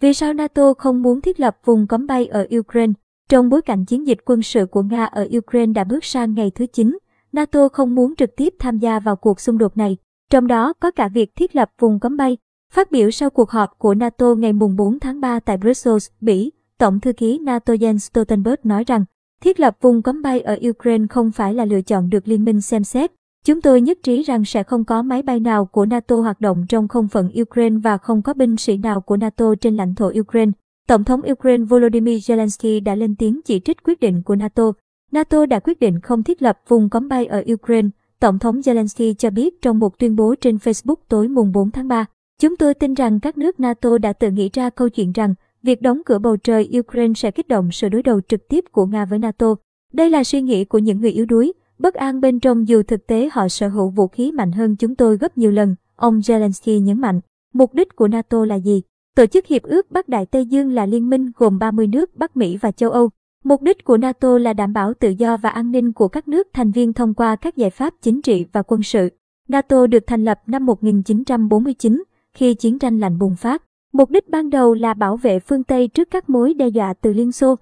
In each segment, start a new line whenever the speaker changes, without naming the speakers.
Vì sao NATO không muốn thiết lập vùng cấm bay ở Ukraine? Trong bối cảnh chiến dịch quân sự của Nga ở Ukraine đã bước sang ngày thứ 9, NATO không muốn trực tiếp tham gia vào cuộc xung đột này, trong đó có cả việc thiết lập vùng cấm bay. Phát biểu sau cuộc họp của NATO ngày 4 tháng 3 tại Brussels, Bỉ, Tổng thư ký NATO Jens Stoltenberg nói rằng, thiết lập vùng cấm bay ở Ukraine không phải là lựa chọn được liên minh xem xét. Chúng tôi nhất trí rằng sẽ không có máy bay nào của NATO hoạt động trong không phận Ukraine và không có binh sĩ nào của NATO trên lãnh thổ Ukraine. Tổng thống Ukraine Volodymyr Zelensky đã lên tiếng chỉ trích quyết định của NATO. NATO đã quyết định không thiết lập vùng cấm bay ở Ukraine. Tổng thống Zelensky cho biết trong một tuyên bố trên Facebook tối mùng 4 tháng 3. Chúng tôi tin rằng các nước NATO đã tự nghĩ ra câu chuyện rằng việc đóng cửa bầu trời Ukraine sẽ kích động sự đối đầu trực tiếp của Nga với NATO. Đây là suy nghĩ của những người yếu đuối, bất an bên trong dù thực tế họ sở hữu vũ khí mạnh hơn chúng tôi gấp nhiều lần, ông Zelensky nhấn mạnh. Mục đích của NATO là gì? Tổ chức Hiệp ước Bắc Đại Tây Dương là liên minh gồm 30 nước Bắc Mỹ và châu Âu. Mục đích của NATO là đảm bảo tự do và an ninh của các nước thành viên thông qua các giải pháp chính trị và quân sự. NATO được thành lập năm 1949, khi chiến tranh lạnh bùng phát. Mục đích ban đầu là bảo vệ phương Tây trước các mối đe dọa từ Liên Xô.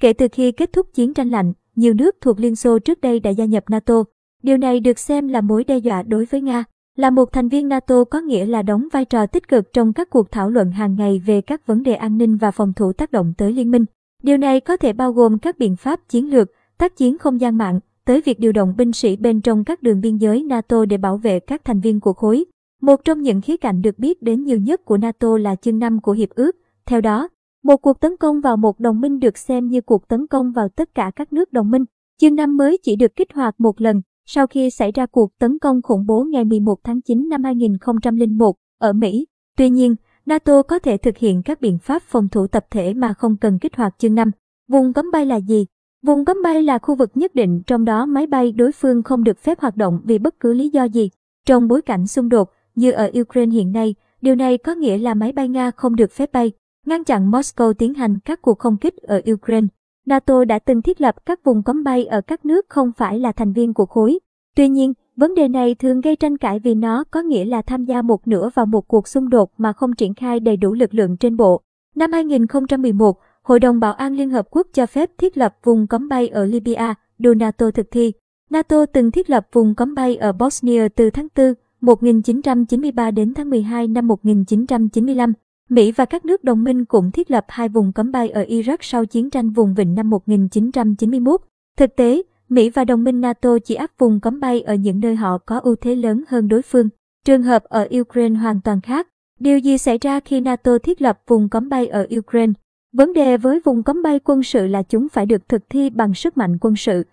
Kể từ khi kết thúc chiến tranh lạnh, nhiều nước thuộc Liên Xô trước đây đã gia nhập NATO. Điều này được xem là mối đe dọa đối với Nga. Là một thành viên NATO có nghĩa là đóng vai trò tích cực trong các cuộc thảo luận hàng ngày về các vấn đề an ninh và phòng thủ tác động tới liên minh. Điều này có thể bao gồm các biện pháp chiến lược, tác chiến không gian mạng, tới việc điều động binh sĩ bên trong các đường biên giới NATO để bảo vệ các thành viên của khối. Một trong những khía cạnh được biết đến nhiều nhất của NATO là chương 5 của Hiệp ước. Theo đó, một cuộc tấn công vào một đồng minh được xem như cuộc tấn công vào tất cả các nước đồng minh. Chương 5 mới chỉ được kích hoạt một lần, sau khi xảy ra cuộc tấn công khủng bố ngày 11 tháng 9 năm 2001 ở Mỹ. Tuy nhiên, NATO có thể thực hiện các biện pháp phòng thủ tập thể mà không cần kích hoạt chương 5. Vùng cấm bay là gì? Vùng cấm bay là khu vực nhất định trong đó máy bay đối phương không được phép hoạt động vì bất cứ lý do gì. Trong bối cảnh xung đột, như ở Ukraine hiện nay, điều này có nghĩa là máy bay Nga không được phép bay, ngăn chặn Moscow tiến hành các cuộc không kích ở Ukraine. NATO đã từng thiết lập các vùng cấm bay ở các nước không phải là thành viên của khối. Tuy nhiên, vấn đề này thường gây tranh cãi vì nó có nghĩa là tham gia một nửa vào một cuộc xung đột mà không triển khai đầy đủ lực lượng trên bộ. Năm 2011, Hội đồng Bảo an Liên Hợp Quốc cho phép thiết lập vùng cấm bay ở Libya, đồ NATO thực thi. NATO từng thiết lập vùng cấm bay ở Bosnia từ tháng 4 1993 đến tháng 12 năm 1995. Mỹ và các nước đồng minh cũng thiết lập hai vùng cấm bay ở Iraq sau chiến tranh vùng vịnh năm 1991. Thực tế, Mỹ và đồng minh NATO chỉ áp vùng cấm bay ở những nơi họ có ưu thế lớn hơn đối phương. Trường hợp ở Ukraine hoàn toàn khác. Điều gì xảy ra khi NATO thiết lập vùng cấm bay ở Ukraine? Vấn đề với vùng cấm bay quân sự là chúng phải được thực thi bằng sức mạnh quân sự.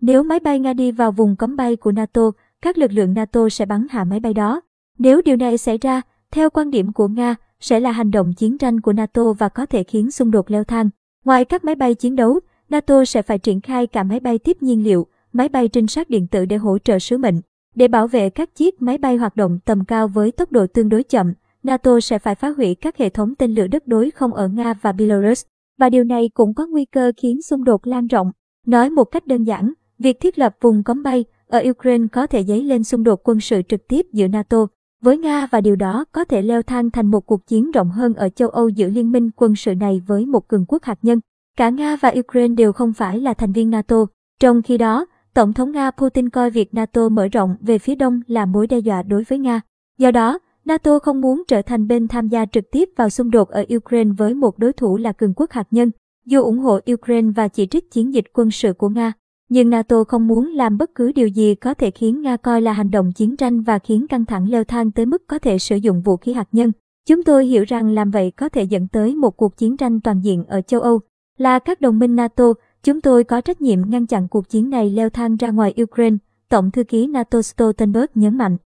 Nếu máy bay Nga đi vào vùng cấm bay của NATO, các lực lượng NATO sẽ bắn hạ máy bay đó. Nếu điều này xảy ra, theo quan điểm của Nga, sẽ là hành động chiến tranh của NATO và có thể khiến xung đột leo thang. Ngoài các máy bay chiến đấu, NATO sẽ phải triển khai cả máy bay tiếp nhiên liệu, máy bay trinh sát điện tử để hỗ trợ sứ mệnh. Để bảo vệ các chiếc máy bay hoạt động tầm cao với tốc độ tương đối chậm, NATO sẽ phải phá hủy các hệ thống tên lửa đất đối không ở Nga và Belarus, và điều này cũng có nguy cơ khiến xung đột lan rộng. Nói một cách đơn giản, việc thiết lập vùng cấm bay ở Ukraine có thể dấy lên xung đột quân sự trực tiếp giữa NATO với Nga và điều đó có thể leo thang thành một cuộc chiến rộng hơn ở châu Âu giữa liên minh quân sự này với một cường quốc hạt nhân. Cả Nga và Ukraine đều không phải là thành viên NATO. Trong khi đó, Tổng thống Nga Putin coi việc NATO mở rộng về phía đông là mối đe dọa đối với Nga. Do đó, NATO không muốn trở thành bên tham gia trực tiếp vào xung đột ở Ukraine với một đối thủ là cường quốc hạt nhân, dù ủng hộ Ukraine và chỉ trích chiến dịch quân sự của Nga. Nhưng NATO không muốn làm bất cứ điều gì có thể khiến Nga coi là hành động chiến tranh và khiến căng thẳng leo thang tới mức có thể sử dụng vũ khí hạt nhân. Chúng tôi hiểu rằng làm vậy có thể dẫn tới một cuộc chiến tranh toàn diện ở châu Âu. Là các đồng minh NATO, chúng tôi có trách nhiệm ngăn chặn cuộc chiến này leo thang ra ngoài Ukraine, Tổng thư ký NATO Stoltenberg nhấn mạnh.